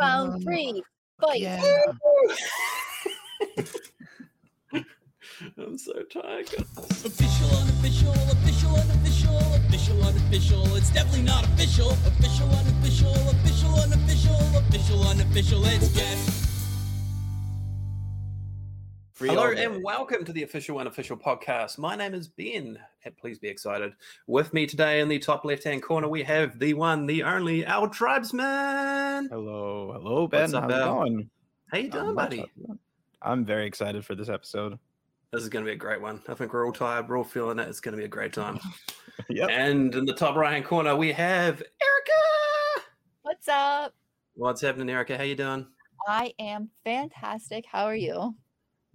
round three, fight. Yeah. I'm so tired. Official, unofficial, official, unofficial, official, unofficial. It's definitely not official. Official, unofficial, official, unofficial, official, unofficial. It's guess. Free Hello and welcome to the official unofficial podcast. My name is Ben. and Please be excited. With me today in the top left hand corner, we have the one, the only, our tribesman. Hello, hello, Ben. What's up, How's it Al? going? How you doing, what's buddy? I'm very excited for this episode. This is going to be a great one. I think we're all tired. We're all feeling it. It's going to be a great time. yep. And in the top right hand corner, we have Erica. What's up? What's happening, Erica? How you doing? I am fantastic. How are you?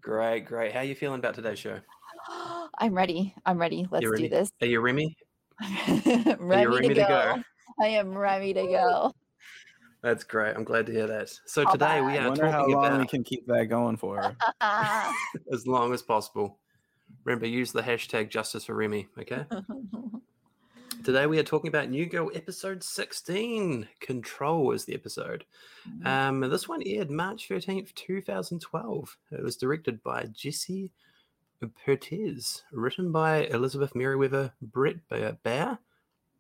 Great, great. How are you feeling about today's show? I'm ready. I'm ready. Let's ready? do this. Are you Remy? ready, ready to, to go. go? I am ready to go. That's great. I'm glad to hear that. So How today we bad? I are wonder how long about we can keep that going for. as long as possible. Remember, use the hashtag justice for Remy. Okay. Today we are talking about New Girl episode 16. Control is the episode. Um, this one aired March 13th, 2012. It was directed by Jesse Peretz, written by Elizabeth Meriwether, Brett Baer.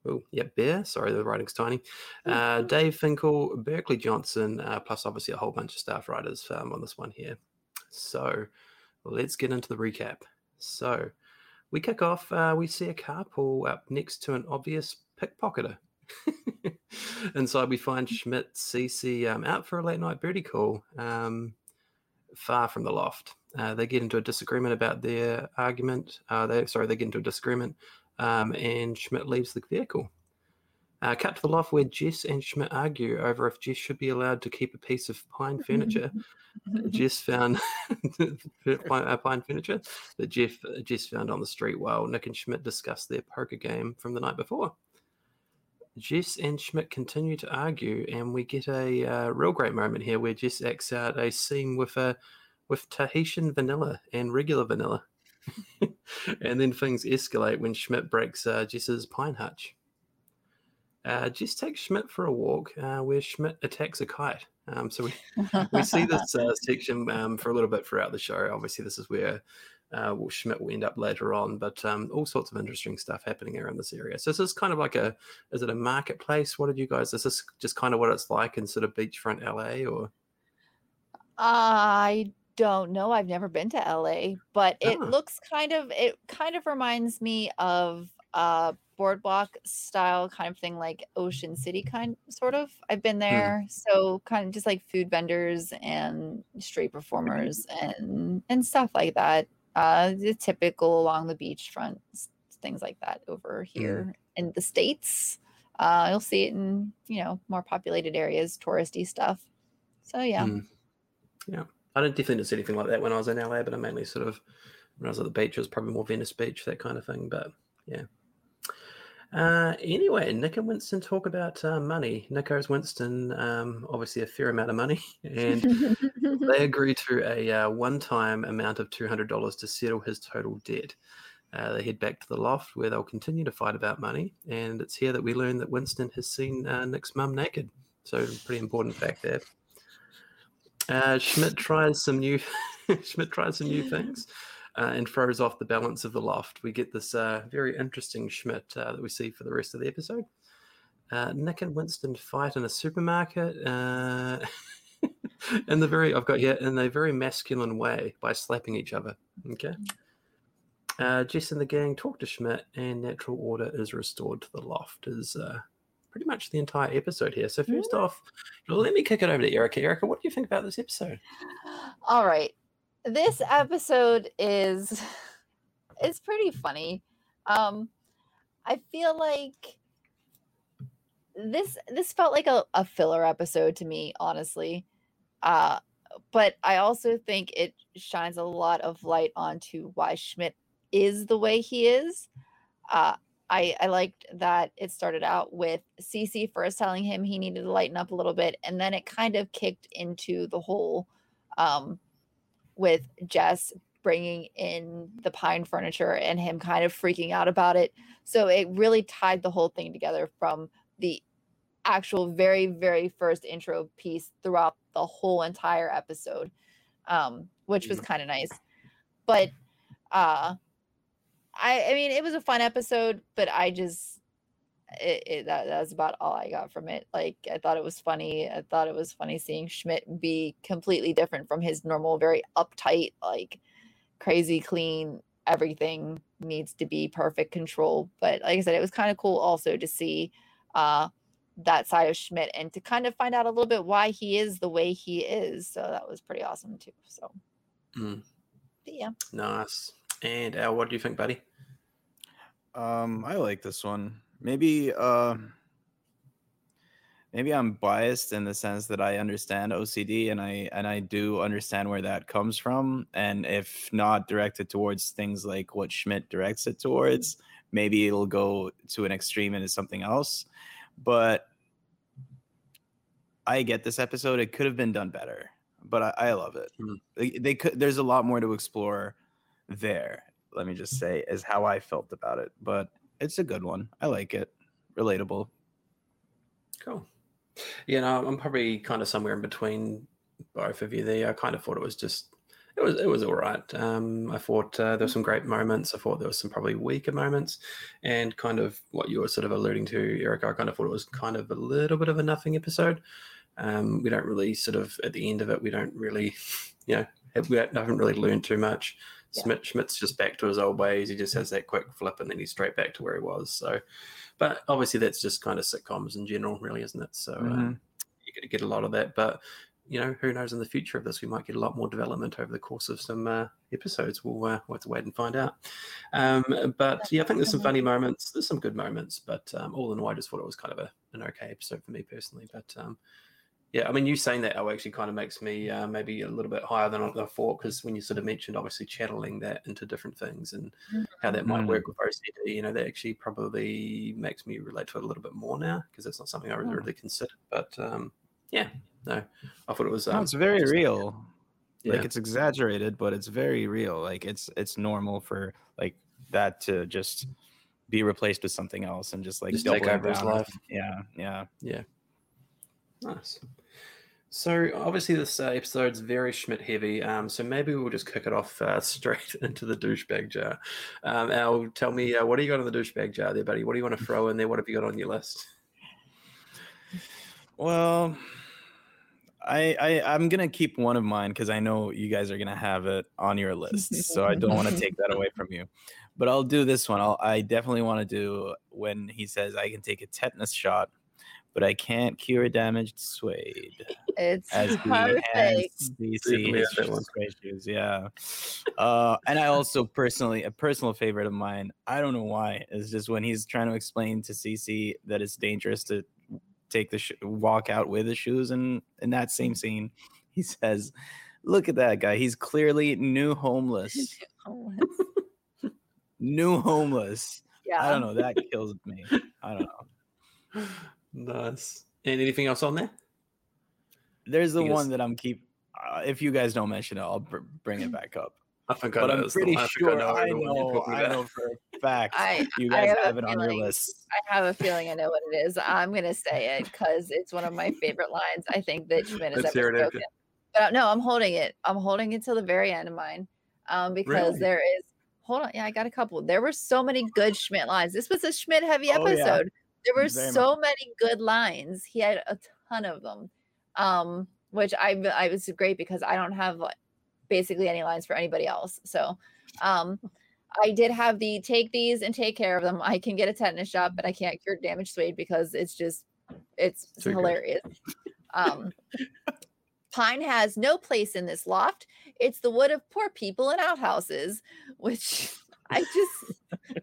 Oh, yeah, Baer. Sorry, the writing's tiny. Uh, Dave Finkel, Berkley Johnson, uh, plus obviously a whole bunch of staff writers um, on this one here. So let's get into the recap. So we kick off. Uh, we see a car pull up next to an obvious pickpocketer. Inside, we find Schmidt, Cece um, out for a late night birdie call, um, far from the loft. Uh, they get into a disagreement about their argument. Uh, they sorry, they get into a disagreement, um, and Schmidt leaves the vehicle. Uh, cut to the loft where Jess and Schmidt argue over if Jess should be allowed to keep a piece of pine furniture. Jess found pine, uh, pine furniture that Jeff uh, Jess found on the street while Nick and Schmidt discussed their poker game from the night before. Jess and Schmidt continue to argue, and we get a uh, real great moment here where Jess acts out a scene with a with Tahitian vanilla and regular vanilla, and then things escalate when Schmidt breaks uh, Jess's pine hutch. Uh, Jess takes Schmidt for a walk, uh, where Schmidt attacks a kite. Um, so we we see this uh, section um, for a little bit throughout the show. Obviously, this is where uh, well, Schmidt will end up later on, but um, all sorts of interesting stuff happening around this area. So this is kind of like a, is it a marketplace? What did you guys? This is this just kind of what it's like in sort of beachfront LA, or I don't know. I've never been to LA, but it Ah. looks kind of it kind of reminds me of uh boardwalk style kind of thing like Ocean City kind sort of. I've been there. So kind of just like food vendors and street performers and and stuff like that. Uh the typical along the beachfront things like that over here in the states. Uh you'll see it in, you know, more populated areas, touristy stuff. So yeah. Mm. yeah, I didn't definitely didn't see anything like that when I was in LA, but I mainly sort of when I was at the beach, it was probably more Venice Beach, that kind of thing. But yeah. Uh, anyway, Nick and Winston talk about uh, money. Nick owes Winston um, obviously a fair amount of money, and they agree to a uh, one-time amount of two hundred dollars to settle his total debt. Uh, they head back to the loft where they'll continue to fight about money, and it's here that we learn that Winston has seen uh, Nick's mum naked. So, pretty important fact there. Uh, Schmidt tries some new Schmidt tries some new things uh, and throws off the balance of the loft. We get this uh, very interesting Schmidt uh, that we see for the rest of the episode. Uh, Nick and Winston fight in a supermarket uh, in the very I've got here in a very masculine way by slapping each other. Okay. Uh, Jess and the gang talk to Schmidt, and natural order is restored to the loft. Is uh, pretty much the entire episode here. So first off, let me kick it over to Erica. Erica, what do you think about this episode? All right. This episode is it's pretty funny. Um I feel like this this felt like a, a filler episode to me, honestly. Uh but I also think it shines a lot of light onto why Schmidt is the way he is. Uh I, I liked that it started out with Cece first telling him he needed to lighten up a little bit, and then it kind of kicked into the whole um, with Jess bringing in the pine furniture and him kind of freaking out about it. So it really tied the whole thing together from the actual very very first intro piece throughout the whole entire episode um which was kind of nice but uh i i mean it was a fun episode but i just it, it that, that's about all i got from it like i thought it was funny i thought it was funny seeing schmidt be completely different from his normal very uptight like crazy clean everything needs to be perfect control but like i said it was kind of cool also to see uh that side of Schmidt and to kind of find out a little bit why he is the way he is. So that was pretty awesome too. So Mm. but yeah. Nice. And Al, what do you think, buddy? Um, I like this one. Maybe uh maybe I'm biased in the sense that I understand OCD and I and I do understand where that comes from. And if not directed towards things like what Schmidt directs it towards, maybe it'll go to an extreme into something else. But I get this episode. It could have been done better, but I, I love it. Mhm. They, they could. There's a lot more to explore there. Let me just say, is how I felt about it. But it's a good one. I like it. Relatable. Cool. Yeah, no, I'm probably kind of somewhere in between both of you there. I kind of thought it was just it was it was all right. Um, I thought uh, there were some great moments. I thought there was some probably weaker moments, and kind of what you were sort of alluding to, Eric. I kind of thought it was kind of a little bit of a nothing episode. Um, we don't really sort of at the end of it, we don't really, you know, have, we haven't really learned too much. Yeah. Schmidt, Schmidt's just back to his old ways. He just has that quick flip, and then he's straight back to where he was. So, but obviously that's just kind of sitcoms in general, really, isn't it? So um, you get to get a lot of that. But you know, who knows in the future of this? We might get a lot more development over the course of some uh, episodes. We'll, uh, we'll have to wait and find out. Um, but yeah, I think there's some funny moments. There's some good moments, but um, all in all, I just thought it was kind of a, an okay episode for me personally. But um, yeah, I mean, you saying that, oh, actually kind of makes me uh, maybe a little bit higher than I thought because when you sort of mentioned obviously channeling that into different things and how that might work with OCD, you know, that actually probably makes me relate to it a little bit more now because that's not something I really, Oh. really considered. But um, yeah, no, I thought it was. No, Um, it's very real. Yeah. Like it's exaggerated, but it's very real. Like it's it's normal for like that to just be replaced with something else and just like Just take over his life. Yeah, yeah. Nice. So obviously this uh, episode's very Schmidt heavy. Um, so maybe we'll just kick it off uh, straight into the douchebag jar. Um, Al, tell me uh, what do you got on the douchebag jar there, buddy? What do you want to throw in there? What have you got on your list? Well, I, I I'm gonna keep one of mine because I know you guys are gonna have it on your list, so I don't want to take that away from you. But I'll do this one. I'll I definitely want to do when he says I can take a tetanus shot, but I can't cure damaged suede. It's as he perfect. hands DC Definitely his have that one. suede shoes. Yeah. Uh, and I also personally, a personal favorite of mine, I don't know why, is just when he's trying to explain to Cece that it's dangerous to take the sh- walk out with the shoes, and in that same scene, he says, "Look at that guy. He's clearly new homeless. new homeless. yeah. I don't know. That kills me. I don't know. Nice. And anything else on there? There's the You guys- one that I'm keep. Uh, if you guys don't mention it, I'll br- bring it back up. I think I but know I'm this the- pretty I sure I every one you're know. I know for a fact I you I guys have a have it on your feeling- list. I have a feeling I know what it is. I'm gonna say it because it's one of my favorite lines. I think that Schmidt has Let's ever hear spoken. But uh, no, I'm holding it. I'm holding it till the very end of mine, um, because Really? there is. Hold on, yeah, I got a couple. There were so many good Schmidt lines. This was a Schmidt heavy Oh, yeah. There were Very so many good lines. He had a ton of them, um, which I I was great because I don't have like, basically any lines for anybody else. So, um, I did have the take these and take care of them. I can get a tetanus shot, but I can't cure damaged suede because it's just it's Too hilarious. Um, Pine has no place in this loft. It's the wood of poor people and outhouses, which I just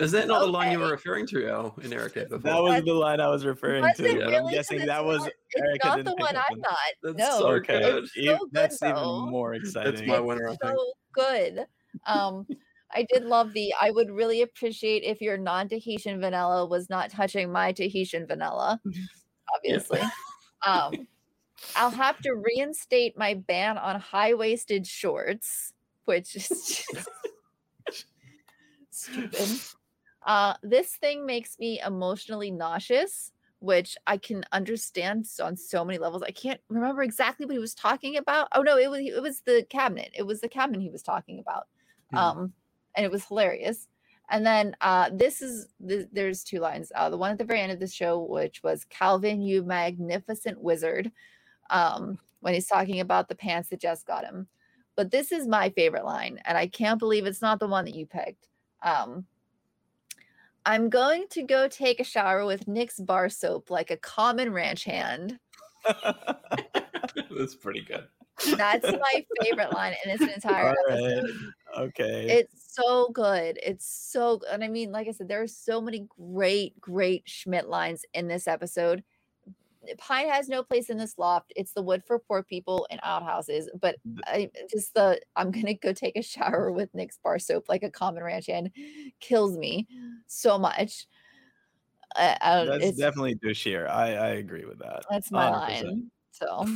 Is that not the line you were referring to, Al, in Erica? Before? That was the line I was referring was to. but really? I'm 'Cause guessing that was not, it's Erica not didn't the one I thought. That's no, so okay, good. It's so good, that's though. even more exciting. That's my winner, I It's think. so good. Um, I did love the. I would really appreciate if your non-Tahitian vanilla was not touching my Tahitian vanilla. Obviously, um, I'll have to reinstate my ban on high-waisted shorts, which is just stupid. Uh, this thing makes me emotionally nauseous, which I can understand on so many levels. I can't remember exactly what he was talking about. Oh no, it was it was the cabinet. It was the cabinet he was talking about. Mhm. Um, and it was hilarious. And then uh, this is th- there's two lines. Uh, the one at the very end of the show, which was Calvin, you magnificent wizard, um, when he's talking about the pants that Jess got him. But this is my favorite line, and I can't believe it's not the one that you picked. Um, I'm going to go take a shower with Nick's bar soap like a common ranch hand. That's pretty good. That's my favorite line in this entire All right. episode. Okay. It's so good. It's so g- and I mean, like I said, there are so many great, great Schmidt lines in this episode. Pine has no place in this loft. It's the wood for poor people and outhouses. But I just the I'm gonna go take a shower with Nick's bar soap like a common ranch hand kills me so much. I, I don't, That's it's, definitely Dushier. I, I agree with that. that's my 100%. line. So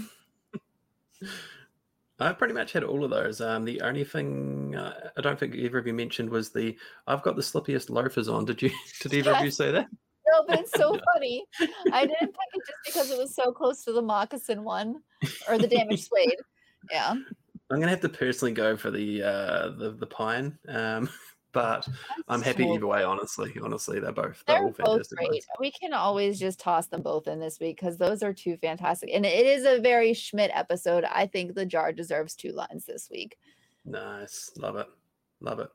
I pretty much had all of those. Um, the only thing uh, I don't think either of you mentioned was the I've got the slippiest loafers on. Did you? Did either of you Yes. say that? No, but it's so funny. I didn't pick it just because it was so close to the moccasin one or the damaged suede. Yeah. I'm gonna have to personally go for the uh, the the pine. Um, but I'm happy so either way. Honestly, honestly, they're both they're, They're all both fantastic. great. We can always just toss them both in this week because those are two fantastic. And it is a very Schmidt episode. I think the jar deserves two lines this week. Nice, love it, love it.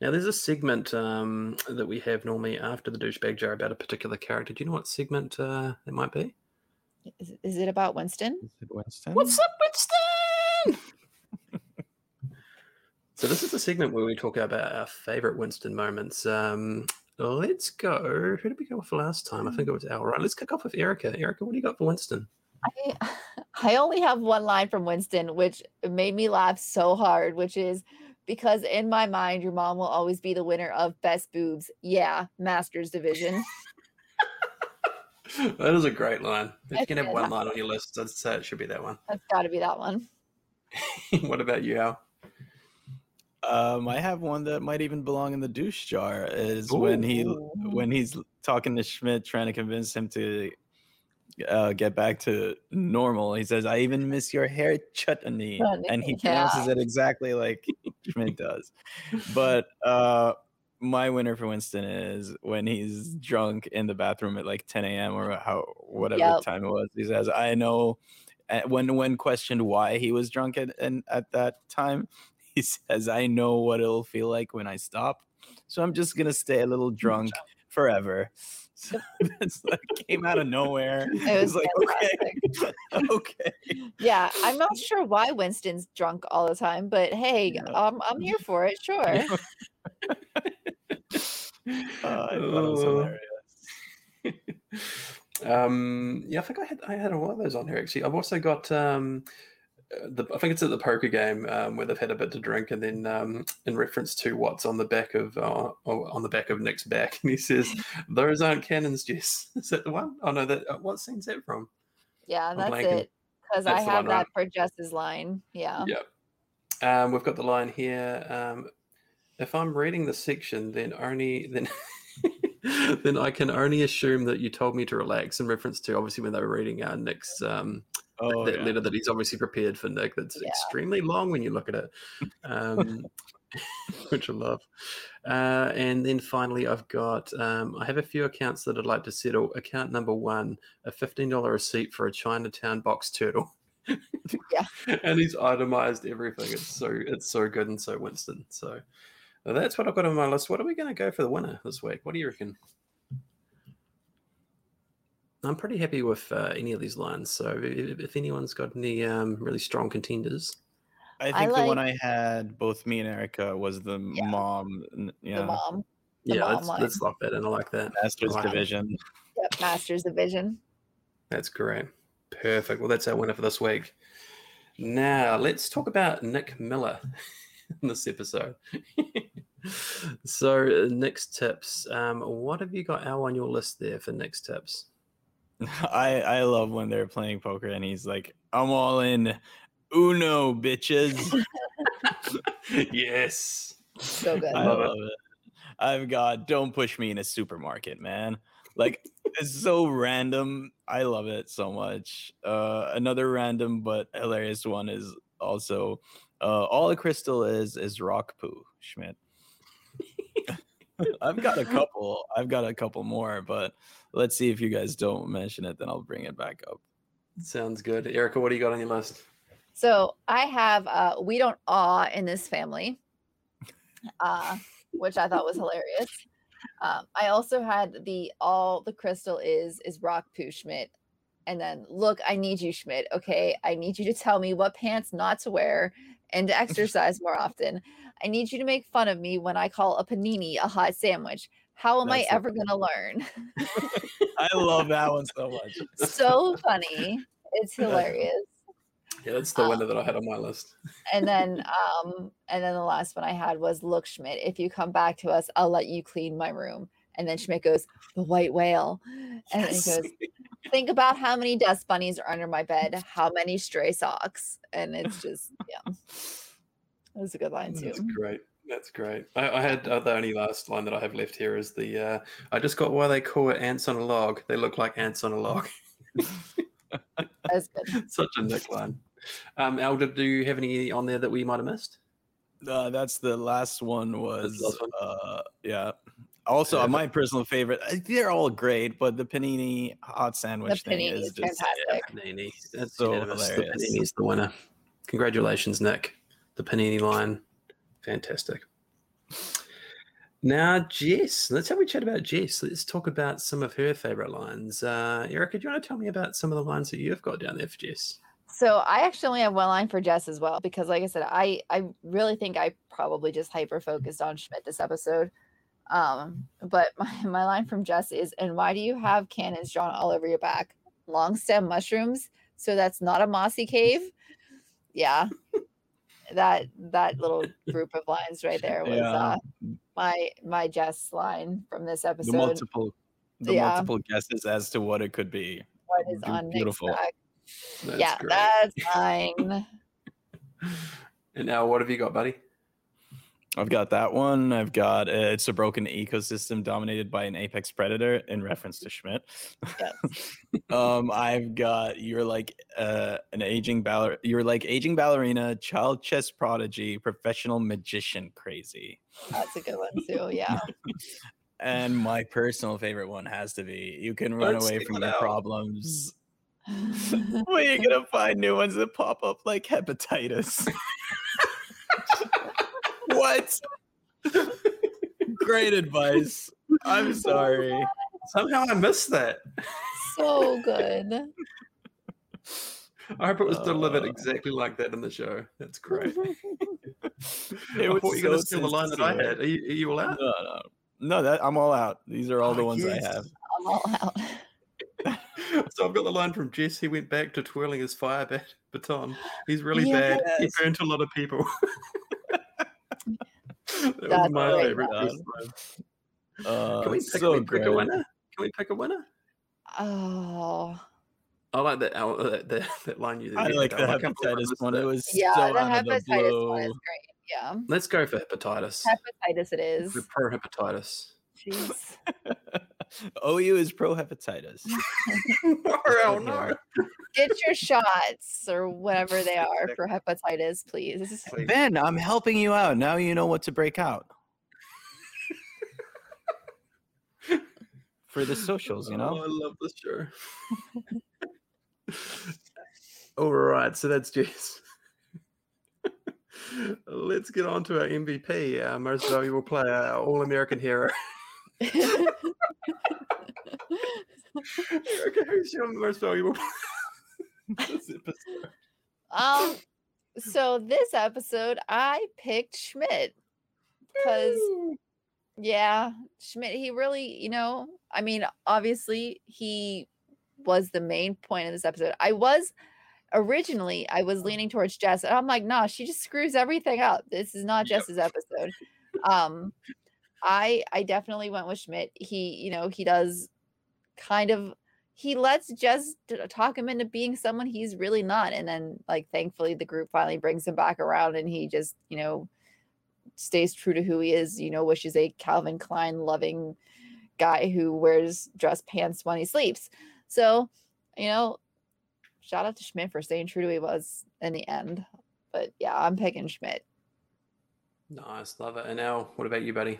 Now there's a segment um, that we have normally after the douchebag jar about a particular character. Do you know what segment uh, it might be? Is, is it about Winston? Is it Winston? What's up, Winston? so this is a segment where we talk about our favorite Winston moments. Um, let's go. Who did we go with last time? I think it was Al. Right. Let's kick off with Erica. Erica, what do you got for Winston? I, I only have one line from Winston, which made me laugh so hard, which is because in my mind, your mom will always be the winner of best boobs. Yeah, Masters Division. that is a great line. If you can have one line on your list, I'd say it should be that one. That's got to be that one. what about you, Al? Um, I have one that might even belong in the douche jar. Is when he when he's talking to Schmidt, trying to convince him to uh, get back to normal. He says, "I even miss your hair chutney," and he Yeah. pronounces it exactly like Schmidt does. But uh, my winner for Winston is when he's drunk in the bathroom at like 10 a.m. or how whatever Yep. time it was. He says, "I know." uh, When when questioned why he was drunk at and at that time, he says, "I know what it'll feel like when I stop, so I'm just gonna stay a little drunk forever." So that's that came out of nowhere. It It was was like, okay, okay. Yeah, I'm not sure why Winston's drunk all the time, but hey, Yeah. um, I'm here for it. Sure. Uh, I thought it was Oh. hilarious. um, yeah, I think I had I had a lot of those on here actually. I've also got um, the I think it's at the poker game um, where they've had a bit to drink, and then um, in reference to what's on the back of uh, on the back of Nick's back, and he says, "Those aren't cannons, Jess." Is that the one? Oh no, that uh, what scene's that from? Yeah, that's it. Because I have that right? for Jess's line. Yeah. Yep. Um, we've got the line here. Um, if I'm reading the section, then only then then I can only assume that you told me to relax. In reference to obviously when they were reading uh, Nick's um, Oh, that yeah. letter that he's obviously prepared for Nick. That's Yeah. extremely long when you look at it, um, which I love. Uh, and then finally, I've got um, I have a few accounts that I'd like to settle. Account number one: a fifteen dollar receipt for a Chinatown box turtle. Yeah. and he's itemized everything. It's so it's so good and so Winston. So uh, that's what I've got on my list. What are we going to go for the winner this week? What do you reckon? I'm pretty happy with uh, any of these lines. So if, if anyone's got any um, really strong contenders, I I think the one I had, both me and Erica, was the Yeah. mom. Yeah, The mom. The yeah, mom let's, line. let's lock that in. I like that. Masters Wow. Division. Yep. Masters Division. That's great. Perfect. Well, that's our winner for this week. Now let's talk about Nick Miller in this episode. so, uh, Nick's tips. Um, what have you got Al on your list there for Nick's tips? I I love when they're playing poker and he's like, "I'm all in, Uno, bitches." yes. So good. I Love love it. it. I've got "Don't push me in a supermarket, man." like it's so random. I love it so much. Uh, another random but hilarious one is also uh, all a crystal is is rock poo, Schmidt. I've got a couple. I've got a couple more, but let's see if you guys don't mention it, then I'll bring it back up. Sounds good. Erica, what do you got on your list? So I have uh we don't awe in this family, uh, which I thought was hilarious. Um, I also had the all the crystal is is rock poo Schmidt. And then look, I need you, Schmidt. Okay. I need you to tell me what pants not to wear and to exercise more often. I need you to make fun of me when I call a panini a hot sandwich. How am That's I ever gonna learn? I love that one so much. so funny. It's hilarious. Yeah, that's the Um, that I had on my list. and then um and then the last one i had was look schmidt if you come back to us i'll let you clean my room and then schmidt goes the white whale and then he goes think about how many dust bunnies are under my bed how many stray socks and it's just yeah it was a good line too That's great. That's great. I, I had uh, the only last line that I have left here is the uh, I just got why they call it ants on a log. They look like ants on a log. that's good Such a Nick line. Um, Alda, do you have any on there that we might have missed? Uh, that's the last one was last one? uh yeah. Also, Yeah, but- my personal favorite. They're all great, but the panini hot sandwich thing panini is is just fantastic. Panini. That's So unanimous. The hilarious. Panini's the winner. Congratulations, Nick. The Panini line. Fantastic. Now, Jess, let's have a chat about Jess. Let's talk about some of her favorite lines. Uh, Erica, do you want to tell me about some of the lines that you've got down there for Jess? so i actually only have one line for jess as well because like i said i i really think i probably just hyper focused on schmidt this episode um but my, my line from jess is and why do you have cannons drawn all over your back long stem mushrooms so that's not a mossy cave yeah that that little group of lines right there was Yeah. uh my my jess line from this the episode multiple the Yeah. multiple guesses as to what it could be. what is on Nick's beautiful. That's yeah great. that's mine And now, what have you got, buddy? I've got that one. I've got uh, it's a broken ecosystem dominated by an apex predator in reference to Schmidt. Yes. um, I've got you're like uh, an aging baller. You're like aging ballerina, child chess prodigy, professional magician, crazy. that's a good one too yeah And my personal favorite one has to be you can run Let's away from your else. problems. Well, you're gonna find new ones that pop up like hepatitis. What? Great advice. I'm sorry. Somehow I missed that. so good. I hope it was delivered Uh. exactly like that in the show. That's great. It I was thought you were going to steal the line that I had. Are you, are you all out? No, no, no. That I'm all out. These are all the Oh, ones yes. I have. I'm all out. So I've got the line from Jess. He went back to twirling his fire bat- baton. He's really bad. He Yes. burned a lot of people. that was my great. favorite. God. Jess. Uh, Can we pick, so can we pick a winner? Can we pick a winner? Oh, I like that. uh, that, that, that line you. I like did. the I can't believe I hepatitis one. It was yeah, so the out of the hepatitis one is great. Yeah, Let's go for hepatitis. hepatitis it is. The pro hepatitis. Jeez. OU is pro hepatitis. oh no! Get your shots or whatever they are for hepatitis, please. Please. Ben, I'm helping you out. Now you know what to break out. For the socials, you Oh, know? I love this show. All right, so that's Jess. Let's get on to our MVP, our most valuable player, our All American hero. Erica, who's your most valuable player? This episode? um, so this episode I picked Schmidt because yeah, Schmidt, he really, you know, I mean, obviously he was the main point of this episode. I was originally I was leaning towards Jess, and I'm like, nah, she just screws everything up. This is not Yep. Jess's episode. Um, I I definitely went with Schmidt. He, you know, he does kind of he lets Jess t- talk him into being someone he's really not, and then like thankfully the group finally brings him back around, and he just you know stays true to who he is. You know, wishes a Calvin Klein loving guy who wears dress pants when he sleeps. So, you know, shout out to Schmidt for staying true to who he was in the end. But yeah, I'm picking Schmidt. Nice, love it. And now, what about you, buddy?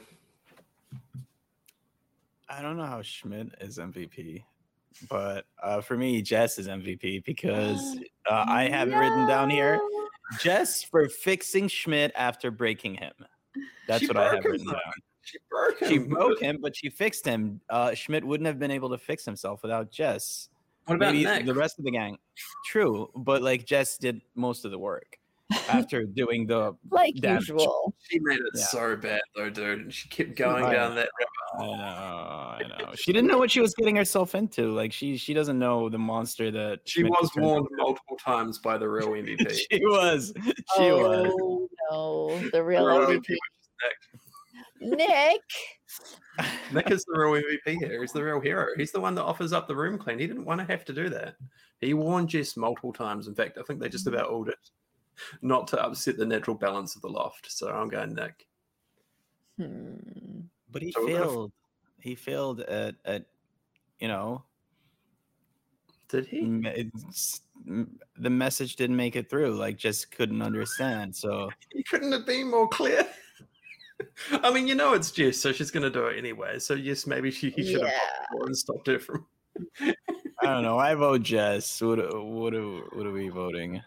I don't know how Schmidt is MVP, but uh, for me, Jess is MVP because uh, I have it written down here. Jess for fixing Schmidt after breaking him. That's She what I have written though. down. She broke him. She broke him, but she fixed him. Uh, Schmidt wouldn't have been able to fix himself without Jess. What about Maybe the rest of the gang. True, but like Jess did most of the work after doing the like damage. usual. She made it Yeah. so bad though, dude. She kept going I down know. that I know, I know. She didn't know what she was getting herself into. Like she, she doesn't know the monster that She was warned multiple times by the real MVP. she was. She was. oh no, the real real MVP. MVP was Nick. Nick is the real MVP here. He's the real hero. He's the one that offers up the room clean. He didn't want to have to do that. He warned Jess multiple times. In fact, I think they just about all did. Not to upset the natural balance of the loft. So I'm going Nick. Hmm. But he So we're f- failed. He failed at, at you know, Did he? m- it's, m- the message didn't make it through. Like just couldn't understand. So He couldn't have been more clear. I mean, you know it's Jess, so she's going to do it anyway. So yes, maybe she he should have Yeah. blocked her and stopped her from. I don't know. I vote Jess. What what are, what are we voting?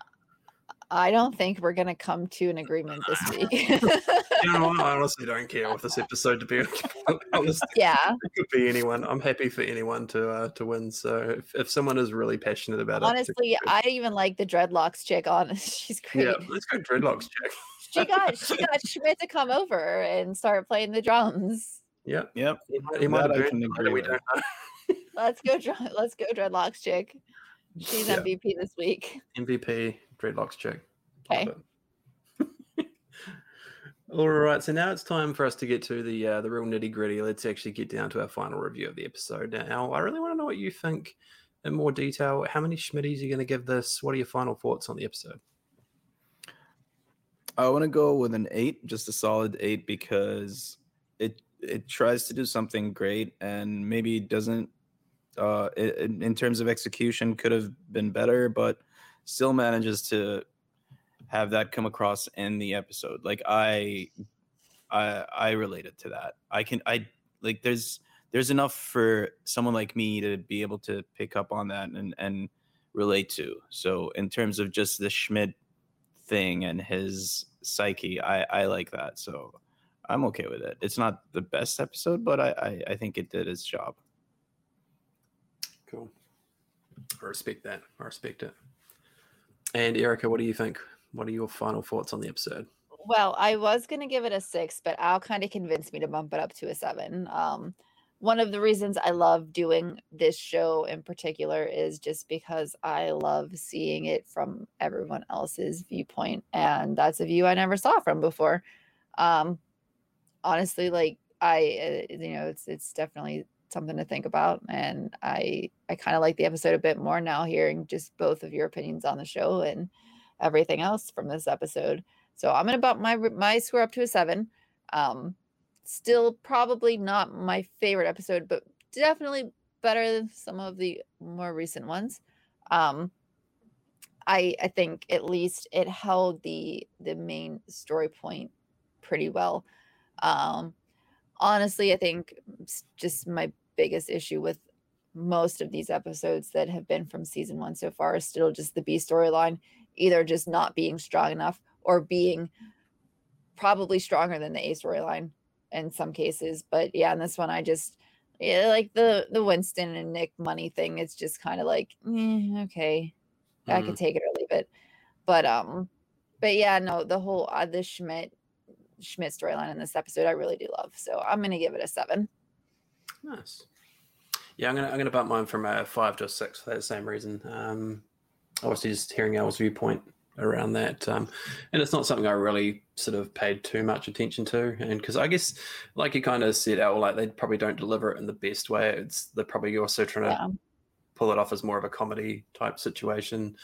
I don't think we're gonna come to an agreement this week. You know. I honestly don't care with this episode. To be honest, yeah, it could be anyone. I'm happy for anyone to uh, to win. So if, if someone is really passionate about it, honestly, I even like the dreadlocks chick on. She's great. yeah, let's go dreadlocks check. She got she got Schmidt to come over and start playing the drums. Yep, Yep. he might, he might have I been. can agree We don't know. Let's go, let's go, dreadlocks chick. She's Yeah. MVP this week. MVP dreadlocks check. Okay. All right, so now it's time for us to get to the uh, the real nitty gritty. Let's actually get down to our final review of the episode. Now, I really want to know what you think in more detail. How many Schmitties are you going to give this? What are your final thoughts on the episode? I want to go with an eight, just a solid eight, because it it tries to do something great and maybe doesn't. Uh, i- in, in terms of execution, could have been better, but still manages to have that come across in the episode. Like I, I, I related to that. I can, I like. There's there's enough for someone like me to be able to pick up on that and and relate to. So in terms of just the Schmidt thing and his psyche, I I like that. So I'm okay with it. It's not the best episode, but I I, I think it did its job. Cool. I respect that. I respect it. And Erica, what do you think? What are your final thoughts on the episode? Well, I was gonna give it a six, but Al kind of convinced me to bump it up to a seven. Um, one of the reasons I love doing this show in particular is just because I love seeing it from everyone else's viewpoint, and that's a view I never saw from before. Um, honestly, like I, uh, you know, it's it's definitely something to think about, and I I kind of like the episode a bit more now, hearing just both of your opinions on the show and everything else from this episode. So I'm gonna bump my my score up to a seven. Um, still probably not my favorite episode, but definitely better than some of the more recent ones. Um, I I think at least it held the the main story point pretty well. Um, honestly, I think just my biggest issue with most of these episodes that have been from season one so far is still just the B storyline, either just not being strong enough or being probably stronger than the A storyline in some cases. But yeah, in this one, I just yeah, like the the Winston and Nick money thing. It's just kind of like eh, okay, I Mm, could take it or leave it. But um, but yeah, no, the whole uh, the Schmidt Schmidt storyline in this episode, I really do love. So I'm gonna give it a seven. Nice. Yeah, I'm gonna I'm gonna bump mine from a five to a six for that same reason. Um, obviously, just hearing Al's viewpoint around that, um, and it's not something I really sort of paid too much attention to, and because I guess, like you kind of said, Al, like they probably don't deliver it in the best way. It's they're probably also trying to Yeah. pull it off as more of a comedy type situation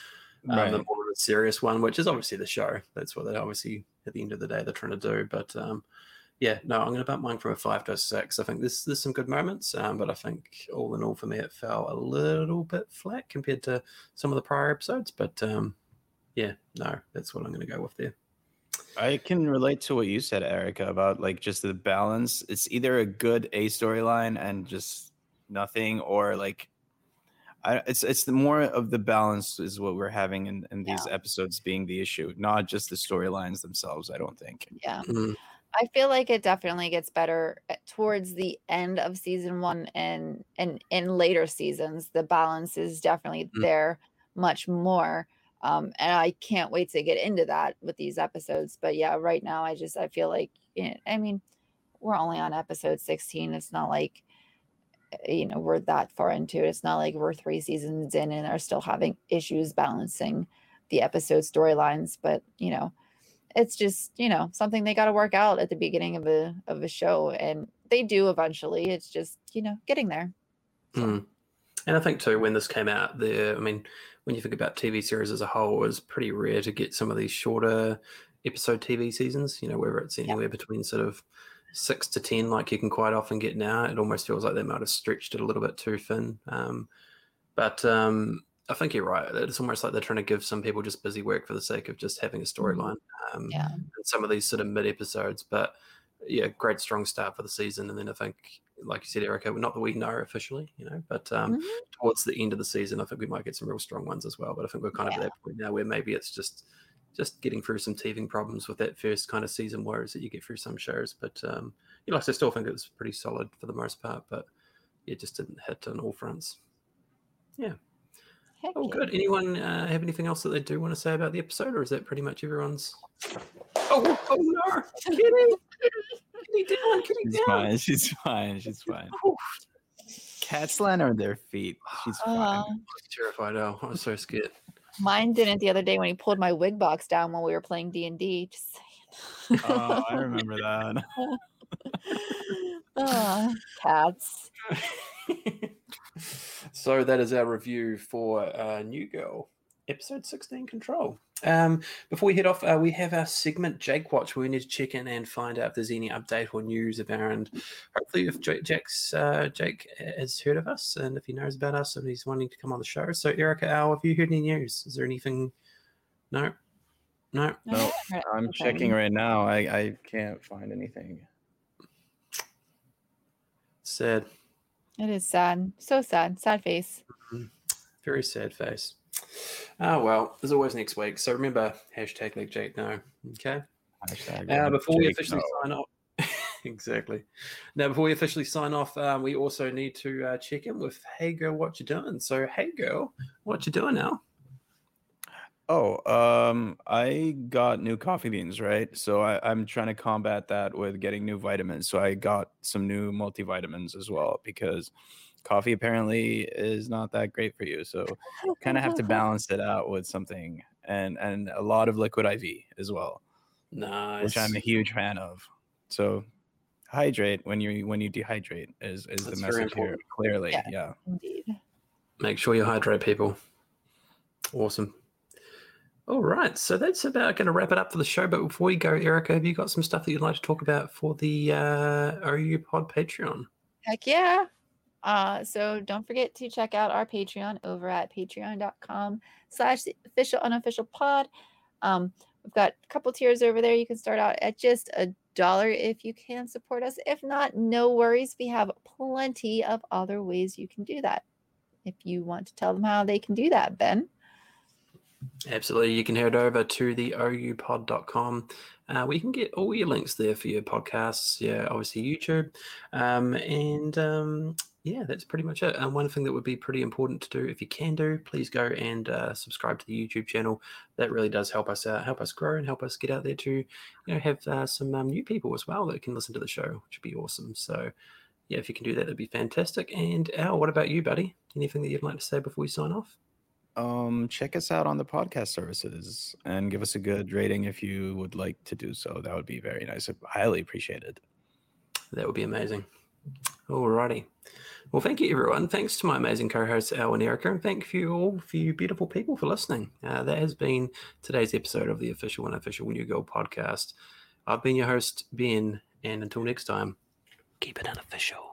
um, Right. than more a serious one, which is obviously the show. That's what they obviously at the end of the day they're trying to do. But um, yeah, no, I'm going to bump mine from a five to a six. I think there's there's some good moments, um, but I think all in all for me it fell a little bit flat compared to some of the prior episodes. But um, yeah, no, that's what I'm going to go with there. I can relate to what you said, Erica, about like just the balance. It's either a good A storyline and just nothing, or like I, it's it's the more of the balance is what we're having in, in these episodes being the issue, not just the storylines themselves. I don't think. Yeah. Mm, I feel like it definitely gets better towards the end of season one and and in later seasons. The balance is definitely Mm. there much more. Um, and I can't wait to get into that with these episodes. But yeah, right now I just I feel like eh, I mean we're only on episode 16. It's not like you know we're that far into it. It's not like we're three seasons in and are still having issues balancing the episode storylines. But you know, it's just you know something they got to work out at the beginning of a of a show, and they do eventually. It's just you know getting there. mm. And I think too, when this came out, the I mean, when you think about TV series as a whole, it was pretty rare to get some of these shorter episode TV seasons. You know, whether it's anywhere between sort of six to ten, like you can quite often get now. It almost feels like they might have stretched it a little bit too thin. Um, but um, I think you're right. It's almost like they're trying to give some people just busy work for the sake of just having a storyline. Um, Yeah. and some of these sort of mid episodes, but yeah, great strong start for the season. And then I think, like you said, Erica, we're not that we know officially, you know, but um, Mhm. towards the end of the season, I think we might get some real strong ones as well. But I think we're kind of at that point now where maybe it's just just getting through some teething problems with that first kind of season worries that you get through some shows. But um, you know, I still think it was pretty solid for the most part, but it just didn't hit on all fronts. Heck Oh, yeah. good. Anyone uh, have anything else that they do want to say about the episode, or is that pretty much everyone's? Oh, oh no, Kitty, Kitty down, Kitty She's down. fine. She's fine. She's fine. Oh, Cats land on their feet. She's fine. Uh, I was terrified. Oh, I was so scared. Mine didn't the other day when he pulled my wig box down while we were playing D and D. Just saying. oh, I remember that. Ah, cats. so that is our review for uh, New Girl, episode 16, Control. Um, before we head off, uh, we have our segment Jake Watch. where We need to check in and find out if there's any update or news of Aaron. Hopefully, if Jake, Jake's, uh, Jake has heard of us and if he knows about us and he's wanting to come on the show. So, Erica, Al, have you heard any news? Is there anything? No, no. no. I'm anything. checking right now. I, I can't find anything. Sad. It is sad. So sad. Sad face. Very sad face. Oh well, there's always next week. So remember, hashtag let Jake know. Okay. Uh, before we officially know. sign off, exactly. Now, before we officially sign off, um, we also need to uh, check in with Hey Girl, what you doing? So, Hey Girl, what you doing now? Oh, um, I got new coffee beans, right? So I, I'm trying to combat that with getting new vitamins. So I got some new multivitamins as well because coffee apparently is not that great for you. So kind of have to balance it out with something and and a lot of liquid IV as well, Nice. which I'm a huge fan of. So hydrate when you when you dehydrate is is That's the message here clearly. Yeah. yeah. Indeed. Make sure you hydrate people. Awesome. All right, so that's about going to wrap it up for the show. But before we go, Erica, have you got some stuff that you'd like to talk about for the uh, OU Pod Patreon? Heck yeah. Uh, so don't forget to check out our Patreon over at patreon.com slash official unofficial pod. Um, we've got a couple tiers over there. You can start out at just a dollar if you can support us. If not, no worries. We have plenty of other ways you can do that. If you want to tell them how they can do that, Ben. Absolutely. You can head over to the oupod.com uh, can get all your links there for your podcasts, yeah, obviously YouTube. Um, and um, yeah, that's pretty much it. And one thing that would be pretty important to do, if you can do, please go and uh, subscribe to the YouTube channel. That really does help us out, help us grow, and help us get out there to, you know, have uh, some um, new people as well that can listen to the show, which would be awesome. So yeah, if you can do that, that'd be fantastic. And Al, what about you, buddy? Anything that you'd like to say before we sign off? um check us out on the podcast services and give us a good rating if you would like to do so that would be very nice highly appreciated That would be amazing. Alrighty. Well, thank you, everyone. Thanks to my amazing co hosts, Al and Erica. And thank you all for you beautiful people for listening. Uh, that has been today's episode of the Official and Official New Girl podcast. I've been your host, Ben, And until next time, keep it unofficial.